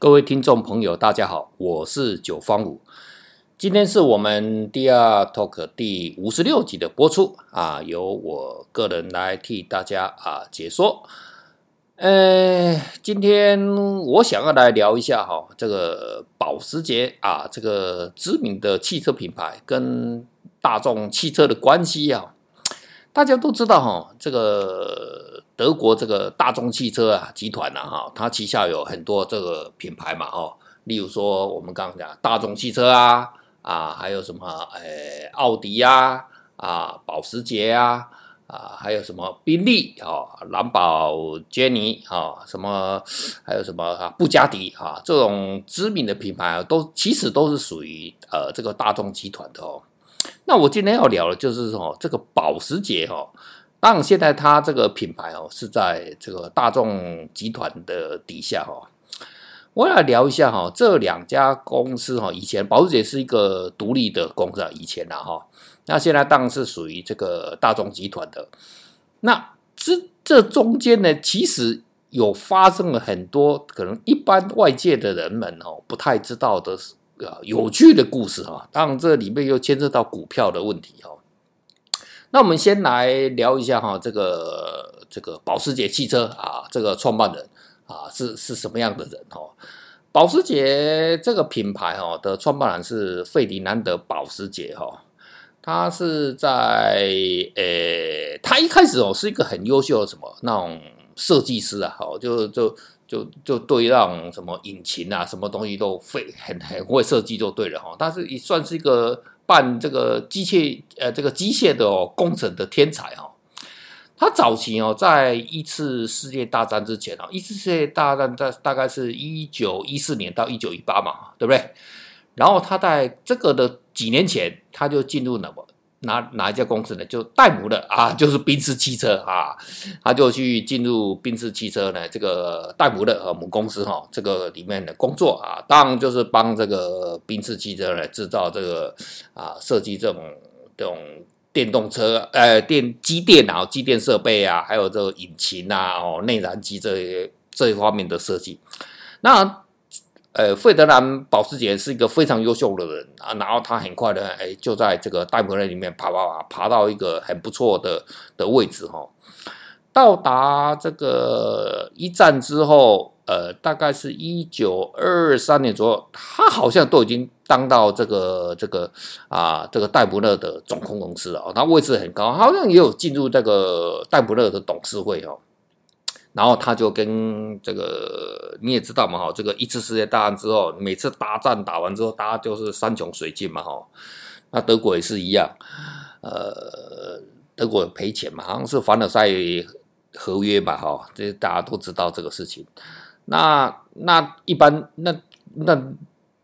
各位听众朋友，大家好，我是九方五。今天是我们第二 Talk 第五十六集的播出啊，由我个人来替大家啊解说。呃，今天我想要来聊一下哈，这个保时捷啊，这个知名的汽车品牌跟大众汽车的关系啊。大家都知道哈，这个德国这个大众汽车啊集团啊哈，它旗下有很多这个品牌嘛哈，例如说我们刚刚讲大众汽车啊啊，还有什么诶奥迪呀啊保时捷啊啊，还有什么宾利啊兰博基尼啊什么，还有什么啊布加迪啊这种知名的品牌啊，都其实都是属于呃这个大众集团的哦。那我今天要聊的就是说，这个保时捷哦，当然现在它这个品牌哦是在这个大众集团的底下哦。我来聊一下哈，这两家公司哈，以前保时捷是一个独立的公司啊，以前呐哈，那现在当然是属于这个大众集团的。那这这中间呢，其实有发生了很多可能一般外界的人们哦不太知道的呃。有趣的故事哈，当然这里面又牵涉到股票的问题哈。那我们先来聊一下哈，这个这个保时捷汽车啊，这个创办人啊是是什么样的人哈？保时捷这个品牌哈的创办人是费迪南德保时捷哈，他是在诶，他一开始哦是一个很优秀的什么那种设计师啊，哈，就就。就就对让什么引擎啊，什么东西都会很很会设计就对了哈。但是也算是一个办这个机械呃这个机械的哦工程的天才哦。他早期哦在一次世界大战之前啊，一次世界大战在大概是一九一四年到一九一八嘛，对不对？然后他在这个的几年前他就进入了。哪哪一家公司呢？就戴姆勒啊，就是宾士汽车啊，他就去进入宾士汽车呢，这个戴姆勒母公司哈，这个里面的工作啊，当然就是帮这个宾士汽车来制造这个啊，设计这种这种电动车，呃，电机电啊，机电设备啊，还有这个引擎啊，哦，内燃机这些这一方面的设计，那。呃，费德南保时捷是一个非常优秀的人啊，然后他很快的，哎，就在这个戴姆勒里面爬爬爬，爬到一个很不错的的位置哈。到达这个一战之后，呃，大概是一九二三年左右，他好像都已经当到这个这个啊，这个戴姆勒的总控公司了，他位置很高，好像也有进入这个戴姆勒的董事会哦。然后他就跟这个你也知道嘛哈，这个一次世界大战之后，每次大战打完之后，大家就是山穷水尽嘛哈。那德国也是一样，呃，德国赔钱嘛，好像是凡尔赛合约吧哈，这大家都知道这个事情。那那一般那那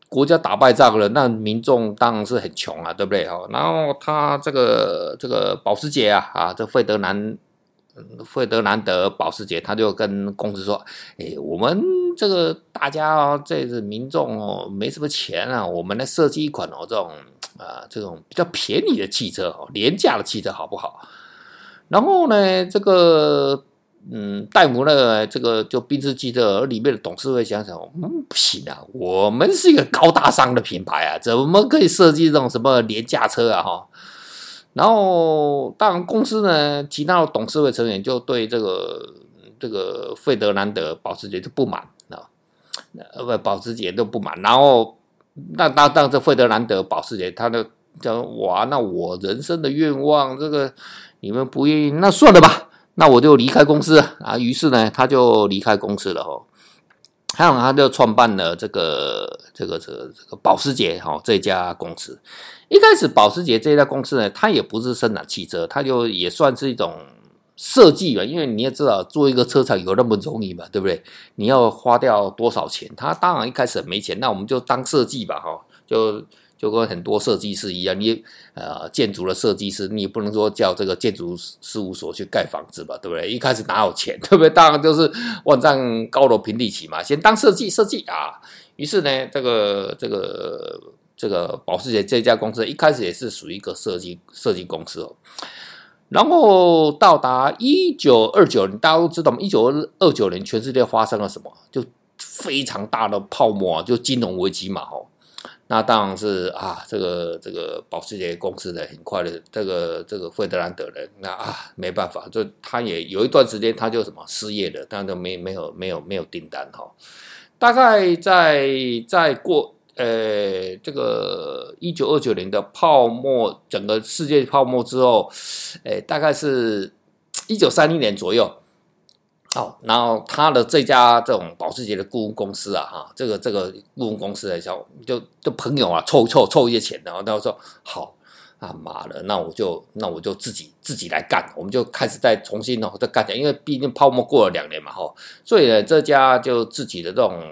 国家打败仗了，那民众当然是很穷啊，对不对哈？然后他这个这个保时捷啊啊，这费德南。费德南德保时捷，他就跟公司说：“哎，我们这个大家哦，这是民众哦，没什么钱啊，我们来设计一款哦，这种啊，这种比较便宜的汽车，廉价的汽车好不好？”然后呢，这个嗯，戴姆勒这个就宾士汽车里面的董事会想想，嗯，不行啊，我们是一个高大上的品牌啊，怎么可以设计这种什么廉价车啊？哈。然后，当然，公司呢，其他的董事会成员就对这个这个费德南德保时捷就不满啊，呃，不，保时捷都不满。然后，那那当这费德南德保时捷，他就讲哇，那我人生的愿望，这个你们不愿意，那算了吧，那我就离开公司啊。于是呢，他就离开公司了哦。还有，他就创办了这个这个这个这个保时捷哈这家公司。一开始，保时捷这家公司呢，它也不是生产汽车，它就也算是一种设计吧。因为你也知道，做一个车厂有那么容易嘛，对不对？你要花掉多少钱？他当然一开始没钱，那我们就当设计吧，哈，就就跟很多设计师一样，你呃建筑的设计师，你也不能说叫这个建筑事务所去盖房子吧，对不对？一开始哪有钱，对不对？当然就是万丈高楼平地起嘛，先当设计设计啊。于是呢，这个这个。这个保时捷这家公司一开始也是属于一个设计设计公司哦，然后到达一九二九年，大家都知道嘛，一九二九年全世界发生了什么？就非常大的泡沫啊，就金融危机嘛，吼。那当然是啊，这个这个保时捷公司的很快的这个这个费德兰德人，那啊没办法，就他也有一段时间他就什么失业了，但都没没有没有没有订单哈。大概在在过呃这个一九二九年的泡沫，整个世界泡沫之后，诶，大概是一九三零年左右。好，然后他的这家这种保时捷的顾问公司啊，哈，这个这个顾问公司来说，就就朋友啊，凑凑凑一些钱，然后他说好啊，妈的，那我就那我就自己自己来干，我们就开始再重新哦再干起来，因为毕竟泡沫过了两年嘛，哈，所以呢，这家就自己的这种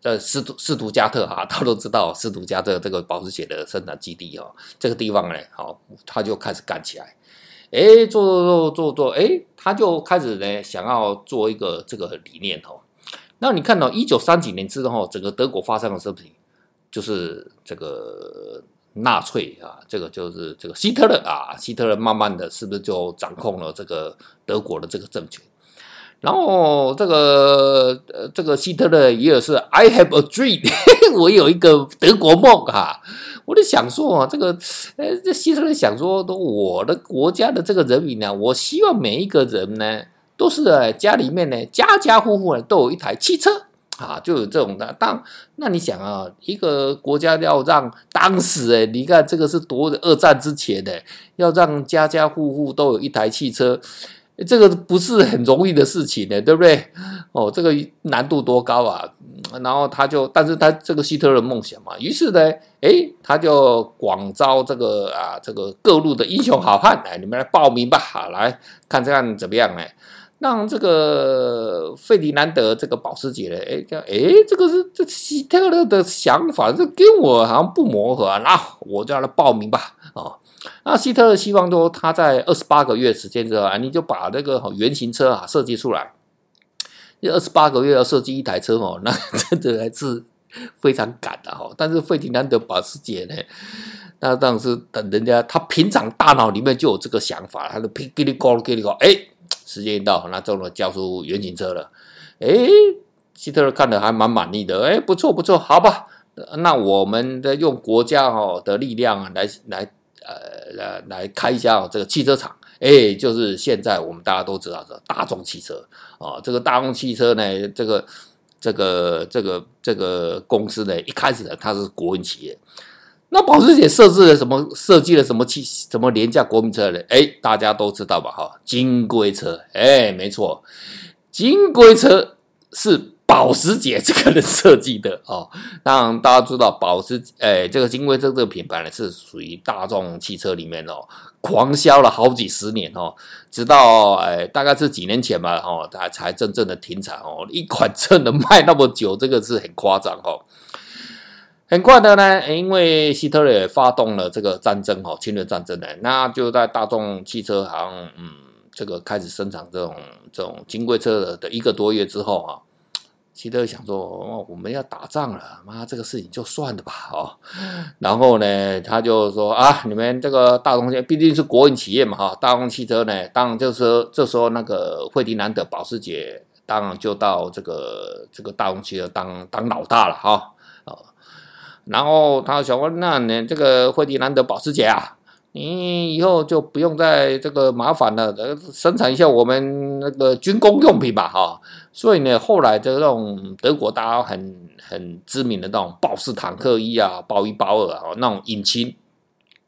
在斯图斯图加特哈，他都知道斯图加特这个保时捷的生产基地哦，这个地方呢，好，他就开始干起来。哎，做做做做做，哎，他就开始呢，想要做一个这个理念哦。那你看到一九三几年之后，整个德国发生的事情，就是这个纳粹啊，这个就是这个希特勒啊，希特勒慢慢的是不是就掌控了这个德国的这个政权？然后这个呃，这个希特勒也是 I have a dream，我有一个德国梦啊。我就想说啊，这个，呃，这希特勒想说，我的国家的这个人民呢，我希望每一个人呢，都是家里面呢，家家户户呢都有一台汽车啊，就有这种的。当那你想啊，一个国家要让当时哎，你看这个是多二战之前的，要让家家户户都有一台汽车。这个不是很容易的事情呢，对不对？哦，这个难度多高啊！然后他就，但是他这个希特勒的梦想嘛，于是呢，哎，他就广招这个啊，这个各路的英雄好汉，来，你们来报名吧，好，来看看怎么样呢？让这个费迪南德这个保时捷呢，哎，哎，这个是这希特勒的想法，这跟我好像不磨合啊，那我就让他报名吧，哦。那希特勒希望说，他在二十八个月时间之后，你就把那个原型车啊设计出来。这二十八个月要设计一台车哦，那 真的还是非常赶的哈。但是费迪南德保时捷呢，那当时等人家他平常大脑里面就有这个想法，他就噼里咕噜噼里咕噜，哎，时间一到，那终于交出原型车了。哎，希特勒看的还蛮满意的，哎，不错不错，好吧，那我们的用国家哦的力量来来。呃，来来开一家这个汽车厂，哎，就是现在我们大家都知道的大众汽车啊。这个大众汽车呢，这个这个这个这个公司呢，一开始呢，它是国营企业。那保时捷设置了什么？设计了什么汽什么廉价国民车呢？哎，大家都知道吧？哈，金龟车，哎，没错，金龟车是。保时捷这个人设计的 哦，当然大家知道保时，哎，这个金龟车这个品牌呢是属于大众汽车里面哦，狂销了好几十年哦，直到哎大概是几年前吧哦，它才真正的停产哦。一款车能卖那么久，这个是很夸张哦。很快的呢，因为希特勒发动了这个战争哦，侵略战争呢，那就在大众汽车行嗯这个开始生产这种这种金龟车的一个多月之后啊。希特想说：“哦，我们要打仗了，妈，这个事情就算了吧，哦。然后呢，他就说：啊，你们这个大众汽毕竟是国营企业嘛，哈，大众汽车呢，当然就是说这时候那个费迪南德保时捷，当然就到这个这个大众汽车当当老大了，哈，哦。然后他想问：那你这个费迪南德保时捷啊。”你以后就不用再这个麻烦了，呃生产一下我们那个军工用品吧，哈。所以呢，后来的这种德国大家很很知名的那种豹式坦克一啊，豹一豹二啊，那种引擎，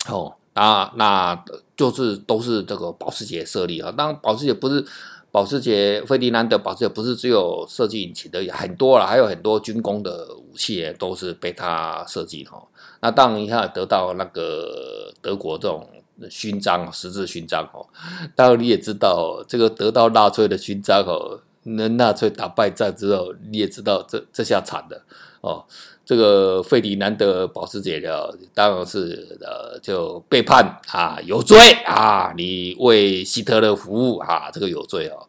哦，那那就是都是这个保时捷设立啊。当然，保时捷不是保时捷，费迪南德保时捷不是只有设计引擎的，很多了，还有很多军工的武器都是被他设计哈。那当然，一下得到那个德国这种勋章，十字勋章哦。当然，你也知道，这个得到纳粹的勋章哦，那纳粹打败仗之后，你也知道这这下惨了哦。这个费迪南德保时捷的，当然是呃，就被判啊有罪啊，你为希特勒服务啊，这个有罪哦。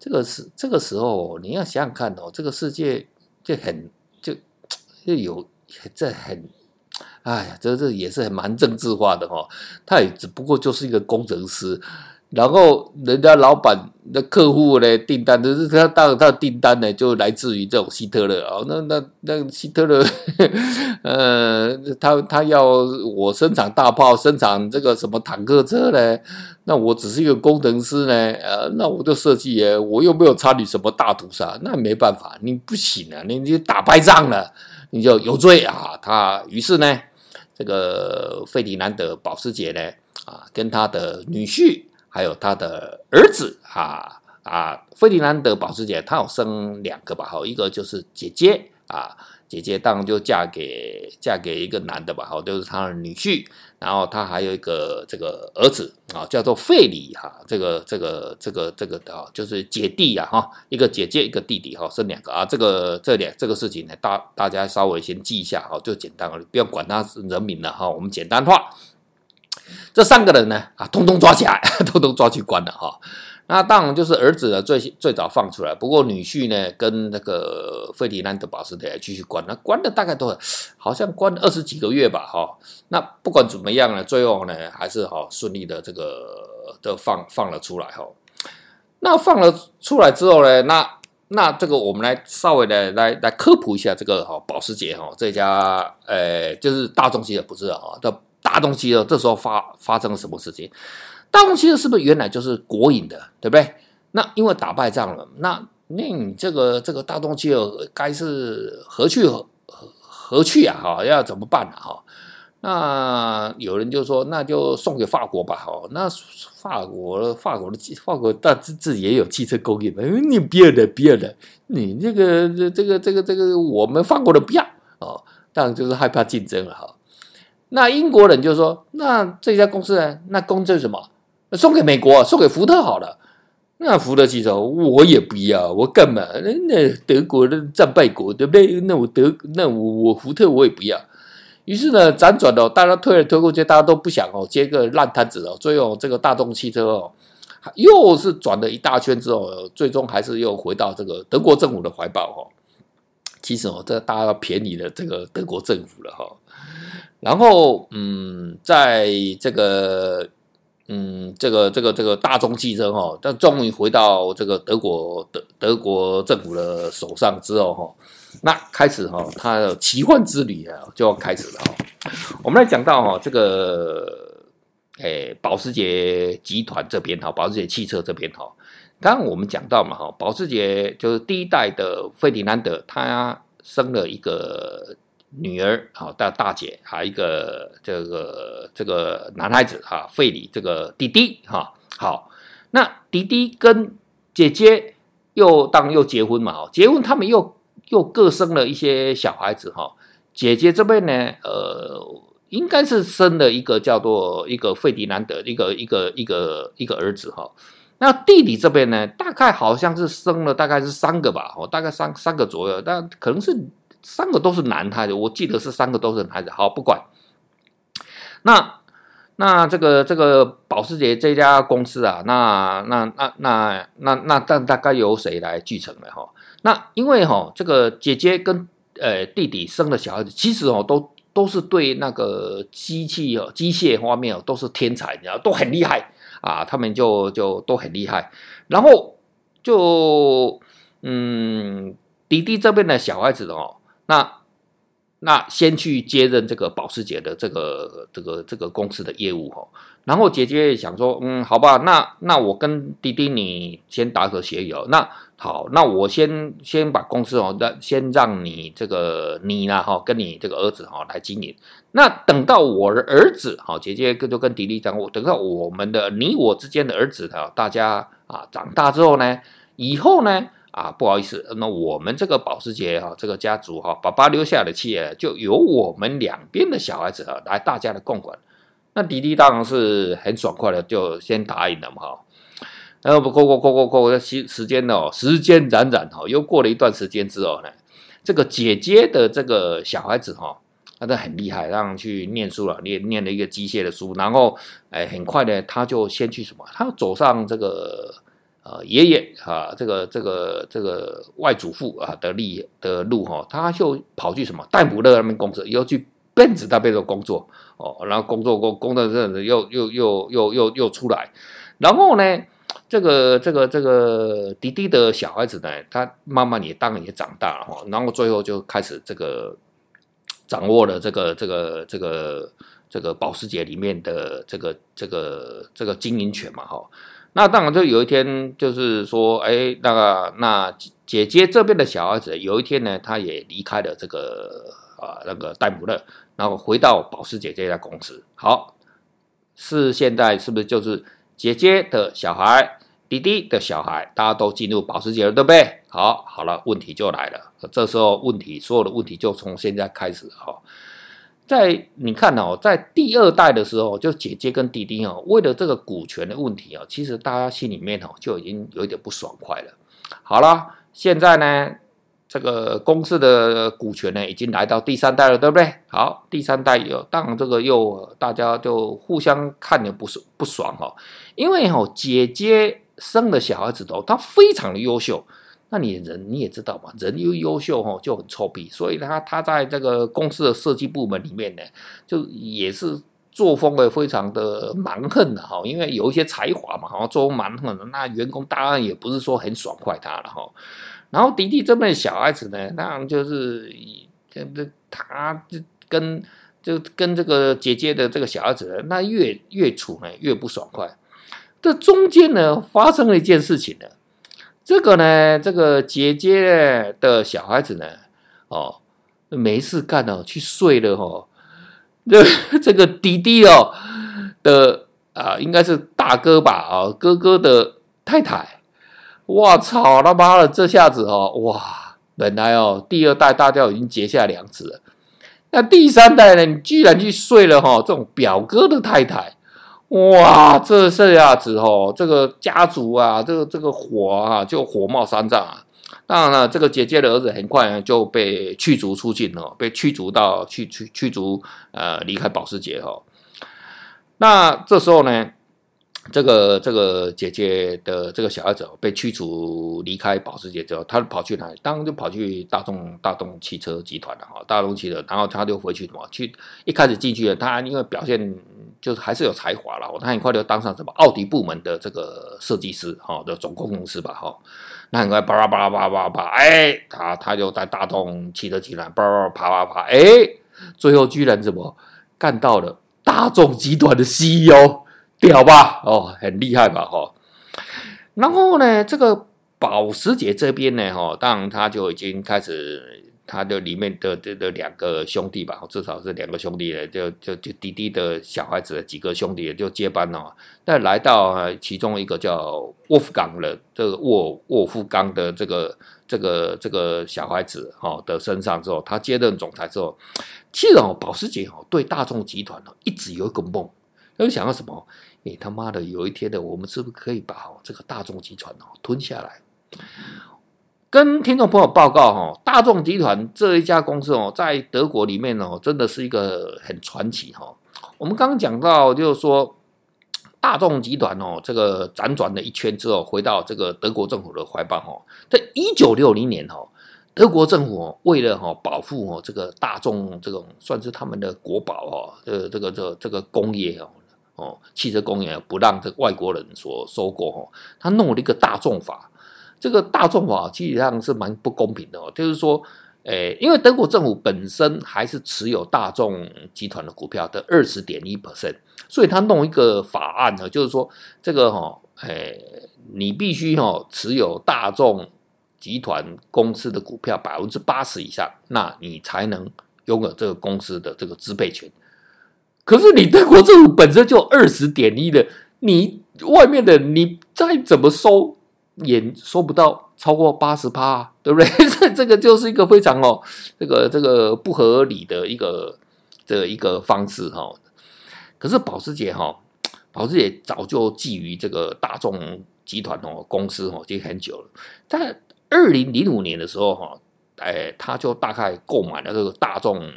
这个是这个时候，你要想想看哦，这个世界就很就就有这很。哎呀，这这也是蛮政治化的哈，他也只不过就是一个工程师，然后人家老板的客户呢，订单就是他当他的订单呢，就来自于这种希特勒啊。那那那希特勒，呃，他他要我生产大炮，生产这个什么坦克车呢？那我只是一个工程师呢，呃，那我就设计耶，我又没有参与什么大屠杀，那没办法，你不行啊，你你打败仗了，你就有罪啊。他于是呢，这个费迪南德保时捷呢，啊，跟他的女婿。还有他的儿子啊啊，费迪南德保时捷，他有生两个吧？好，一个就是姐姐啊，姐姐当然就嫁给嫁给一个男的吧？好，就是他的女婿。然后他还有一个这个儿子啊，叫做费里哈，这个这个这个这个的，就是姐弟啊哈，一个姐姐一个弟弟哈，生两个啊。这个这两这个事情呢，大大家稍微先记一下哈，就简单了，不要管他是人名了哈，我们简单化。这三个人呢，啊，通通抓起来，通通抓去关了哈。那当然就是儿子的最最早放出来，不过女婿呢跟那个费迪南德保时捷继续关，那关了大概都好像关二十几个月吧哈。那不管怎么样呢，最后呢还是好顺利的这个都放放了出来哈。那放了出来之后呢，那那这个我们来稍微的来来科普一下这个哈保时捷哈这家呃就是大众汽车不是哈的。大众汽车这时候发发生了什么事情？大众汽车是不是原来就是国营的，对不对？那因为打败仗了，那那你这个这个大众汽车该是何去何何去啊？哈，要怎么办啊？哈，那有人就说，那就送给法国吧。哈，那法国法国的法国大自自己也有汽车工业的？你不要的，不要的，你这个这个这个这个我们法国的不要哦，当然就是害怕竞争了哈。那英国人就说：“那这家公司呢？那公司什么？送给美国，送给福特好了。那福特汽车我也不要，我干嘛？那德国的战败国，对不对？那我德，那我我福特我也不要。于是呢，辗转的，大家推来推过去，大家都不想哦，接个烂摊子哦。最后这个大众汽车哦，又是转了一大圈之后，最终还是又回到这个德国政府的怀抱哦。其实哦，这大家便宜了这个德国政府了哈。”然后，嗯，在这个，嗯，这个这个这个大众汽车哈，但终于回到这个德国德德国政府的手上之后哈，那开始哈，它的奇幻之旅啊就要开始了哈。我们来讲到哈，这个，诶，保时捷集团这边哈，保时捷汽车这边哈，刚刚我们讲到嘛哈，保时捷就是第一代的费迪南德，他生了一个。女儿好，大大姐还有一个这个这个男孩子哈，费里这个弟弟哈，好，那弟弟跟姐姐又当又结婚嘛，哦，结婚他们又又各生了一些小孩子哈，姐姐这边呢，呃，应该是生了一个叫做一个费迪南德一个一个一个一个儿子哈，那弟弟这边呢，大概好像是生了大概是三个吧，哦，大概三三个左右，但可能是。三个都是男孩子，我记得是三个都是男孩子。好，不管。那那这个这个保时捷这家公司啊，那那那那那那大大概由谁来继承的哈？那因为哈，这个姐姐跟呃弟弟生的小孩子，其实哦都都是对那个机器哦机械方面哦都是天才，你知道都很厉害啊，他们就就都很厉害。然后就嗯，弟弟这边的小孩子哦。那那先去接任这个保时捷的这个这个这个公司的业务哈，然后姐姐也想说，嗯，好吧，那那我跟弟弟你先打个协议哦，那好，那我先先把公司哦，让先让你这个你呢哈，跟你这个儿子哈来经营，那等到我的儿子哈，姐姐跟就跟弟弟讲，我等到我们的你我之间的儿子哈，大家啊长大之后呢，以后呢。啊，不好意思，那我们这个保时捷哈，这个家族哈，爸爸留下的企业就由我们两边的小孩子啊来大家的共管。那弟弟当然是很爽快的，就先答应了嘛哈。然后不过过过过过时时间哦，时间冉冉哈，又过了一段时间之后呢，这个姐姐的这个小孩子哈，他都很厉害，让去念书了，念念了一个机械的书，然后哎，很快呢，他就先去什么，他走上这个。呃，爷爷啊，这个这个这个外祖父啊的力的路哈，他就跑去什么戴姆勒那边工作，又去奔子那边的工作哦，然后工作过工作阵子又又又又又又出来，然后呢，这个这个这个滴滴的小孩子呢，他慢慢也当然也长大了哈，然后最后就开始这个掌握了这个这个这个这个保时捷里面的这个这个这个经营权嘛哈。那当然就有一天就是说，哎，那个那姐姐这边的小孩子有一天呢，他也离开了这个啊那个戴姆勒，然后回到保时捷这家公司。好，是现在是不是就是？姐姐的小孩，弟弟的小孩，大家都进入保时捷了，对不对？好，好了，问题就来了。这时候问题，所有的问题就从现在开始哈。在你看哦，在第二代的时候，就姐姐跟弟弟哦，为了这个股权的问题哦，其实大家心里面哦就已经有一点不爽快了。好了，现在呢？这个公司的股权呢，已经来到第三代了，对不对？好，第三代有，当这个又大家就互相看的不是不爽哈，因为哈姐姐生的小孩子都他非常的优秀，那你人你也知道嘛，人又优秀哈就很臭屁，所以他他在这个公司的设计部门里面呢，就也是作风的非常的蛮横的哈，因为有一些才华嘛，哈，作风蛮横的，那员工当然也不是说很爽快他了哈。然后弟弟这边小孩子呢，那就是跟这他就跟就跟这个姐姐的这个小孩子，那越越处呢越不爽快。这中间呢发生了一件事情呢，这个呢这个姐姐的小孩子呢，哦没事干哦，去睡了哦。这 这个弟弟哦的啊，应该是大哥吧啊，哥哥的太太。我操他妈的！这下子哦，哇！本来哦，第二代大家已经结下梁子了，那第三代呢？你居然去睡了哈，这种表哥的太太，哇！这这下子哦，这个家族啊，这个这个火啊，就火冒三丈啊！当然了，这个姐姐的儿子很快就被驱逐出境了，被驱逐到驱驱驱逐呃离开保时捷哈。那这时候呢？这个这个姐姐的这个小孩子被驱逐离开保时捷之后，他跑去哪里？当然就跑去大众大众汽车集团了哈，大众汽车，然后他就回去什么？去一开始进去了，他因为表现就是还是有才华了，他很快就当上什么奥迪部门的这个设计师哈的总工程师吧哈。那很快巴拉巴拉巴拉巴拉巴拉，哎，他他就在大众汽车集团巴拉啪啪啪，哎，最后居然怎么干到了大众集团的 CEO。屌吧，哦，很厉害吧，哈、然后呢，这个保时捷这边呢，哈、哦，当然他就已经开始，他的里面的这的两个兄弟吧，至少是两个兄弟呢，就就就弟弟的小孩子的几个兄弟也就接班了。但来到其中一个叫沃夫冈的这个沃沃夫冈的这个这个这个小孩子哈的身上之后，他接任总裁之后，其实哦，保时捷哦对大众集团哦一直有一个梦。就想要什么？你他妈的，有一天的，我们是不是可以把这个大众集团哦吞下来？跟听众朋友报告哈，大众集团这一家公司哦，在德国里面哦，真的是一个很传奇哈。我们刚刚讲到，就是说大众集团哦，这个辗转了一圈之后，回到这个德国政府的怀抱哈。在一九六零年哈，德国政府哦为了哈保护哦这个大众这种算是他们的国宝哦，这这个这这个工业哦。哦，汽车工业不让这外国人所收购哦，他弄了一个大众法，这个大众法基本上是蛮不公平的哦。就是说，诶，因为德国政府本身还是持有大众集团的股票的二十点一 percent，所以他弄一个法案呢，就是说这个哈，诶，你必须哈持有大众集团公司的股票百分之八十以上，那你才能拥有这个公司的这个支配权。可是你德国政府本身就二十点一的，你外面的你再怎么收也收不到超过八十趴，对不对？这这个就是一个非常哦，这个这个不合理的一个这一个方式哈。可是保时捷哈，保时捷早就觊觎这个大众集团哦公司哦，已经很久了。在二零零五年的时候哈，哎，他就大概购买了这个大众。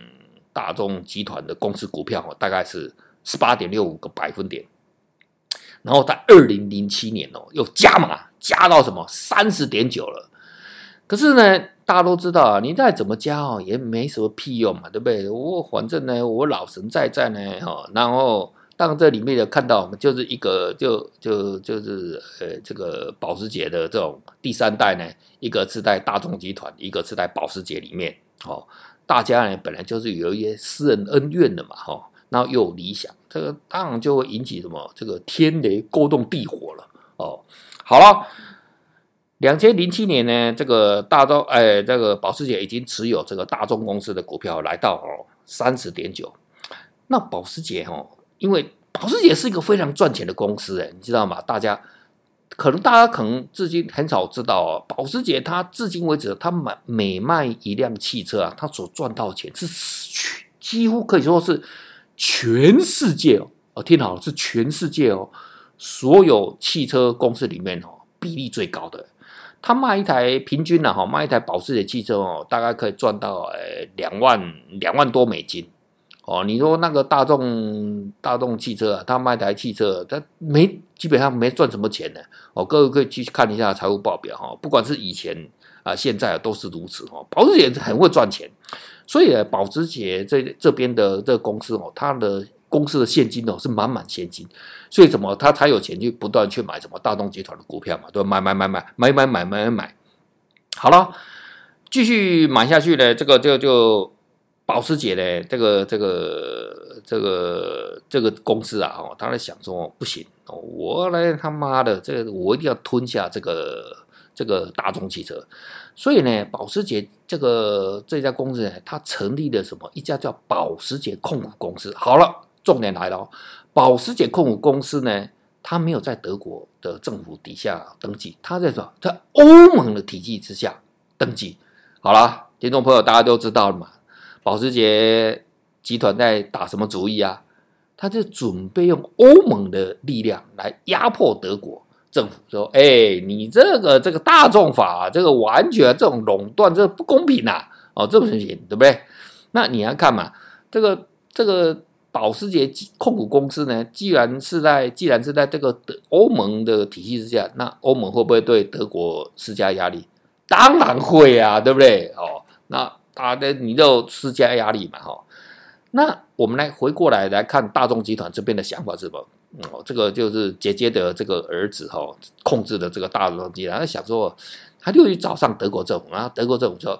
大众集团的公司股票哦，大概是十八点六五个百分点，然后在二零零七年哦，又加码加到什么三十点九了。可是呢，大家都知道啊，你再怎么加哦，也没什么屁用嘛，对不对？我反正呢，我老神在在呢哈，然后当这里面有看到，我们就是一个就就就是呃这个保时捷的这种第三代呢，一个是在大众集团，一个是在保时捷里面。哦，大家呢本来就是有一些私人恩怨的嘛，哈、然后又有理想，这个当然就会引起什么这个天雷勾动地火了。哦，好了。两千零七年呢，这个大众哎，这个保时捷已经持有这个大众公司的股票来到哦三十点九。那保时捷哦，因为保时捷是一个非常赚钱的公司哎，你知道吗？大家可能大家可能至今很少知道哦，保时捷它至今为止，它买每卖一辆汽车啊，它所赚到的钱是全几乎可以说是全世界哦，哦听好了，是全世界哦，所有汽车公司里面哦比例最高的。他卖一台平均呢，哈，卖一台保时捷汽车哦，大概可以赚到呃两万两万多美金哦。你说那个大众大众汽车啊，他卖台汽车，他没基本上没赚什么钱呢哦。各位可以去看一下财务报表哈，不管是以前啊，现在都是如此哦。保时捷很会赚钱，所以保时捷这这边的这个公司哦，它的。公司的现金哦是满满现金，所以怎么他才有钱去不断去买什么大众集团的股票嘛？对，买买买买买买买买买，好了，继续买下去呢。这个就就保时捷呢，这个这个这个这个公司啊，哦，他在想说不行哦，我来他妈的这个我一定要吞下这个这个大众汽车。所以呢，保时捷这个这家公司呢，它成立了什么一家叫保时捷控股公司。好了。重点来了，保时捷控股公司呢，它没有在德国的政府底下登记，它在什么？在欧盟的体系之下登记。好了，听众朋友，大家都知道了嘛？保时捷集团在打什么主意啊？他就准备用欧盟的力量来压迫德国政府，说：“哎、你这个这个大众法，这个完全这种垄断，这不公平呐、啊！哦，这不行，对不对？那你要看嘛，这个这个。”保时捷控股公司呢，既然是在既然是在这个德欧盟的体系之下，那欧盟会不会对德国施加压力？当然会啊，对不对？哦，那大的你就施加压力嘛，哈、哦。那我们来回过来来看大众集团这边的想法是什么？哦，这个就是姐姐的这个儿子哈、哦，控制的这个大众集团，他想说，他就去找上德国政府，然后德国政府说，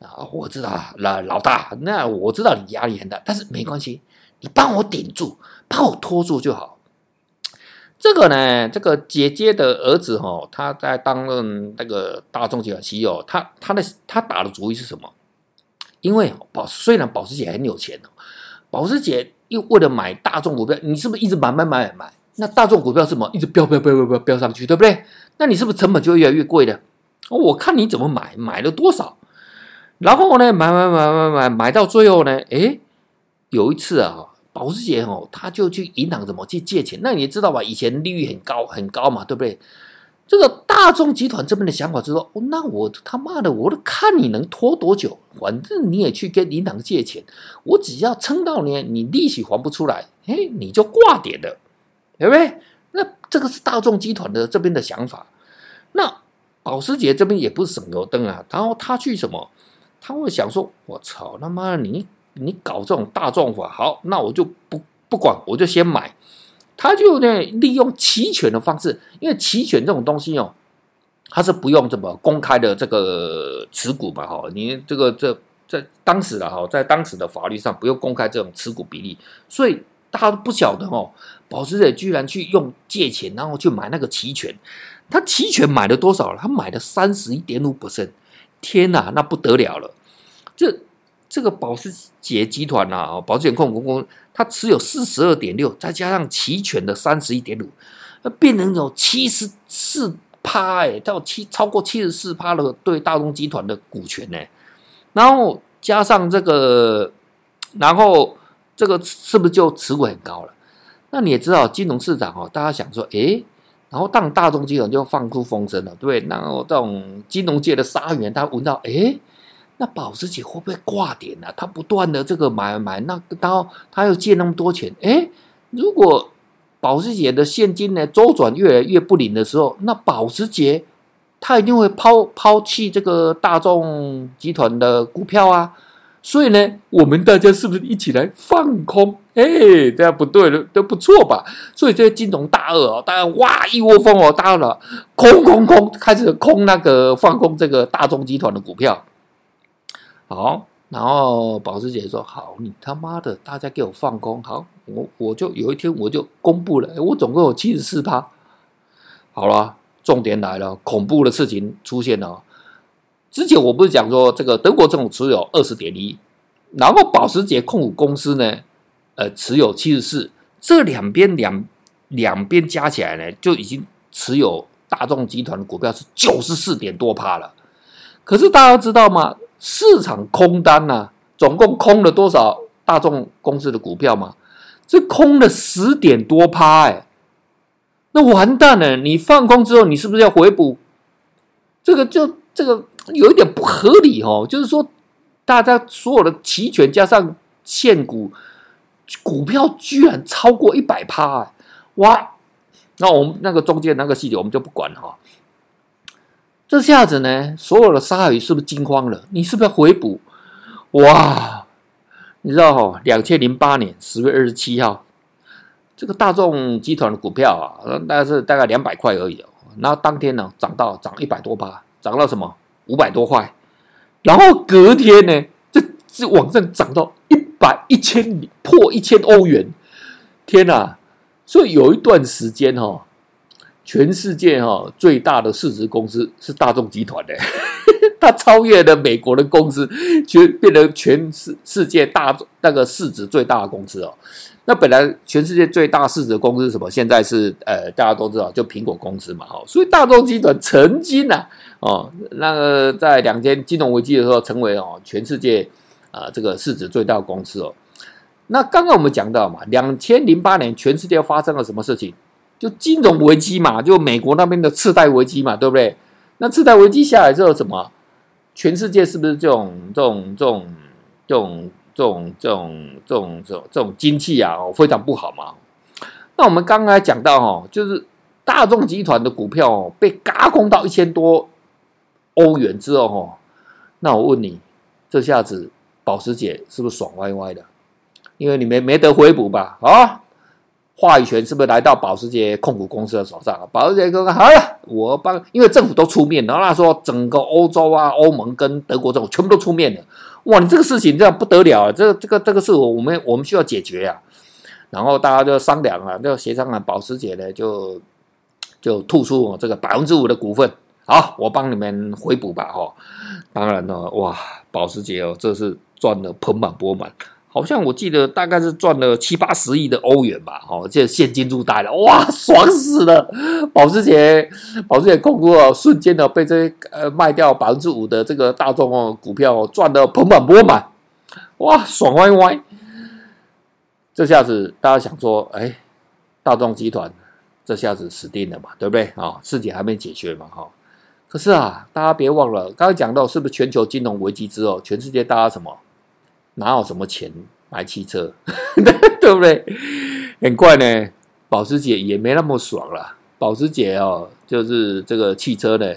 啊，我知道，老老大，那我知道你压力很大，但是没关系。你帮我顶住，帮我拖住就好。这个呢，这个姐姐的儿子哈，他在担任那个大众集团 CEO，他他的他打的主意是什么？因为保虽然保时捷很有钱，保时捷又为了买大众股票，你是不是一直买买买买？那大众股票是什么？一直飙飙飙飙飙飙上去，对不对？那你是不是成本就越来越贵的？我看你怎么买，买了多少？然后呢，买买买买买买到最后呢，诶，有一次啊。保时捷哦，他就去银行怎么去借钱？那你知道吧？以前利率很高很高嘛，对不对？这个大众集团这边的想法就是说，哦，那我他妈的，我都看你能拖多久，反正你也去跟银行借钱，我只要撑到你，你利息还不出来，哎，你就挂点了，对不对？那这个是大众集团的这边的想法。那保时捷这边也不是省油灯啊，然后他去什么？他会想说，我操，他妈的你。你搞这种大众法，好，那我就不不管，我就先买。他就呢利用期权的方式，因为期权这种东西哦，它是不用怎么公开的这个持股嘛，哈，你这个这在当时的哈，在当时的法律上不用公开这种持股比例，所以大家都不晓得哦，保时捷居然去用借钱，然后去买那个期权，他期权买了多少了？他买了三十一点五 percent，天哪，那不得了了，这。这个保时捷集团啊，保时捷控股公司，它持有四十二点六，再加上期权的三十一点五，那变成有七十四趴，哎，到七超过七十四趴的对大众集团的股权呢。然后加上这个，然后这个是不是就持股很高了？那你也知道，金融市场哦，大家想说，诶，然后当大众集团就放出风声了，对不对？然后这种金融界的沙员，他闻到，诶。那保时捷会不会挂点呢、啊？他不断的这个买买，那然后他又借那么多钱，诶，如果保时捷的现金呢周转越来越不灵的时候，那保时捷他一定会抛抛弃这个大众集团的股票啊。所以呢，我们大家是不是一起来放空？哎，这样不对了，都不错吧？所以这些金融大鳄哦，大家哇一窝蜂哦，大了空空空，开始空那个放空这个大众集团的股票。好，然后保时捷说：“好，你他妈的，大家给我放空。好，我我就有一天我就公布了，我总共有七十四趴。好了，重点来了，恐怖的事情出现了。”之前我不是讲说这个德国政府持有二十点一，然后保时捷控股公司呢，呃，持有七十四，这两边两两边加起来呢，就已经持有大众集团的股票是九十四点多趴了。可是大家知道吗？市场空单呢、啊，总共空了多少大众公司的股票嘛？这空了十点多趴，哎，那完蛋了！你放空之后，你是不是要回补？这个就这个。有一点不合理哦，就是说，大家所有的期权加上现股股票居然超过一百趴，哇！那我们那个中间那个细节我们就不管了哈。这下子呢，所有的鲨鱼是不是惊慌了？你是不是要回补？哇！你知道哈，两千零八年十月二十七号，这个大众集团的股票啊，大概是大概两百块而已哦。然后当天呢，涨到涨一百多趴，涨到什么？五百多块，然后隔天呢，这这往上涨到一百一千破一千欧元，天哪！所以有一段时间哈、全世界哈、哦、最大的市值公司是大众集团的，它超越了美国的公司，全变成全世世界大那个市值最大的公司哦。那本来全世界最大市值公司什么？现在是呃，大家都知道，就苹果公司嘛，哈。所以大众集团曾经呢、啊，哦，那个在两千金融危机的时候，成为哦全世界啊、这个市值最大的公司哦。那刚刚我们讲到嘛，两千零八年全世界发生了什么事情？就金融危机嘛，就美国那边的次贷危机嘛，对不对？那次贷危机下来之后，什么？全世界是不是这种这种这种这种？这种这种这种这种这种经济啊，非常不好嘛。那我们刚才讲到哈，就是大众集团的股票哦，被嘎空到一千多欧元之后哈，那我问你，这下子保时捷是不是爽歪歪的？因为你没没得回补吧？啊，话语权是不是来到保时捷控股公司的手上？保时捷哥哥好了，我帮，因为政府都出面，然后他说整个欧洲啊、欧盟跟德国政府全部都出面了。哇，你这个事情这样不得了啊！这个、这个、这个是我我们我们需要解决、啊。然后大家就商量啊，就协商啊，保时捷呢就就吐出我这个百分之五的股份，好，我帮你们回补吧，哈。当然了，哇，保时捷哦，这是赚得盆满钵满。好像我记得大概是赚了七八十亿的欧元吧，哦，这现金入袋了，哇，爽死了！保时捷，保时捷控股哦，瞬间的被这呃卖掉百分之五的这个大众哦股票赚得盆满钵满，哇，爽歪歪！这下子大家想说，哎，大众集团这下子死定了嘛，对不对啊？事情还没解决嘛，哈。可是啊，大家别忘了，刚才讲到是不是全球金融危机之后，全世界大家什么？哪有什么钱买汽车，对不对？很快呢，保时捷也没那么爽了。保时捷哦，就是这个汽车呢，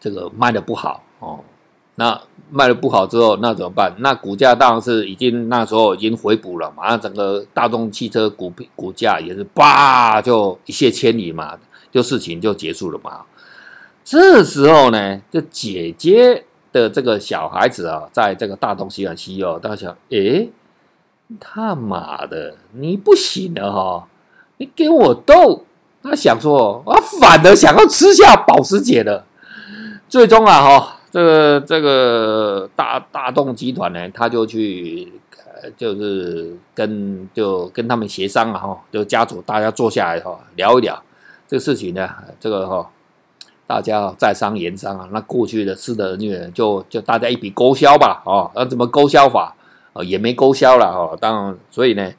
这个卖的不好哦。那卖的不好之后，那怎么办？那股价当然是已经那时候已经回补了嘛。那整个大众汽车股股价也是叭就一泻千里嘛，就事情就结束了嘛。这时候呢，就姐姐。的这个小孩子啊，在这个大东西岸西哦，大家想，诶，他妈的，你不行了哈、哦！你给我斗，他想说，我，反而想要吃下保时捷的。最终啊，哈，这个这个大大众集团呢，他就去，就是跟就跟他们协商啊，哈，就家族大家坐下来哈，聊一聊这个事情呢，这个哈。大家在商言商啊，那过去的事的那个就就大家一笔勾销吧，哦，那怎么勾销法？哦，也没勾销了哦。当然，所以呢，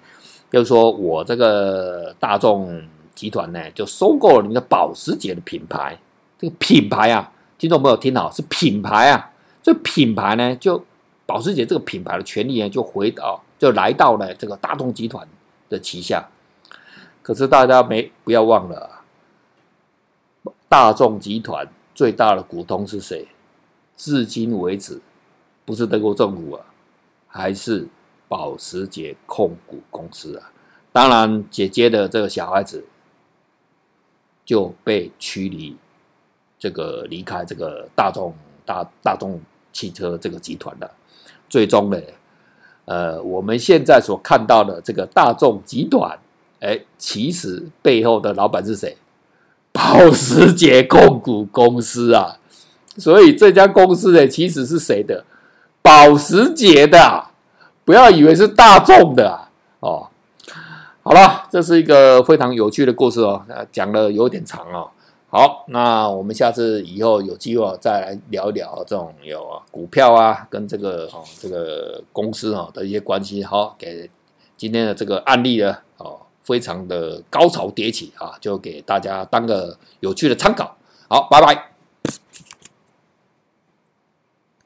就是说我这个大众集团呢，就收购了你的保时捷的品牌。这个品牌啊，听众朋友听好，是品牌啊。这品牌呢，就保时捷这个品牌的权利呢，就回到就来到了这个大众集团的旗下。可是大家没不要忘了。大众集团最大的股东是谁？至今为止，不是德国政府啊，还是保时捷控股公司啊。当然，姐姐的这个小孩子就被驱离，这个离开这个大众大大众汽车这个集团了。最终呢，呃，我们现在所看到的这个大众集团，哎，其实背后的老板是谁？保时捷控股公司啊。所以这家公司呢，其实是谁的？保时捷的啊，不要以为是大众的啊。哦。好了，这是一个非常有趣的故事哦，讲的有点长哦。好，那我们下次以后有机会再来聊一聊这种有股票啊，跟这个哦这个公司啊的一些关系。好，给今天的这个案例呢，哦，非常的高潮迭起啊，就给大家当个有趣的参考。好，拜拜。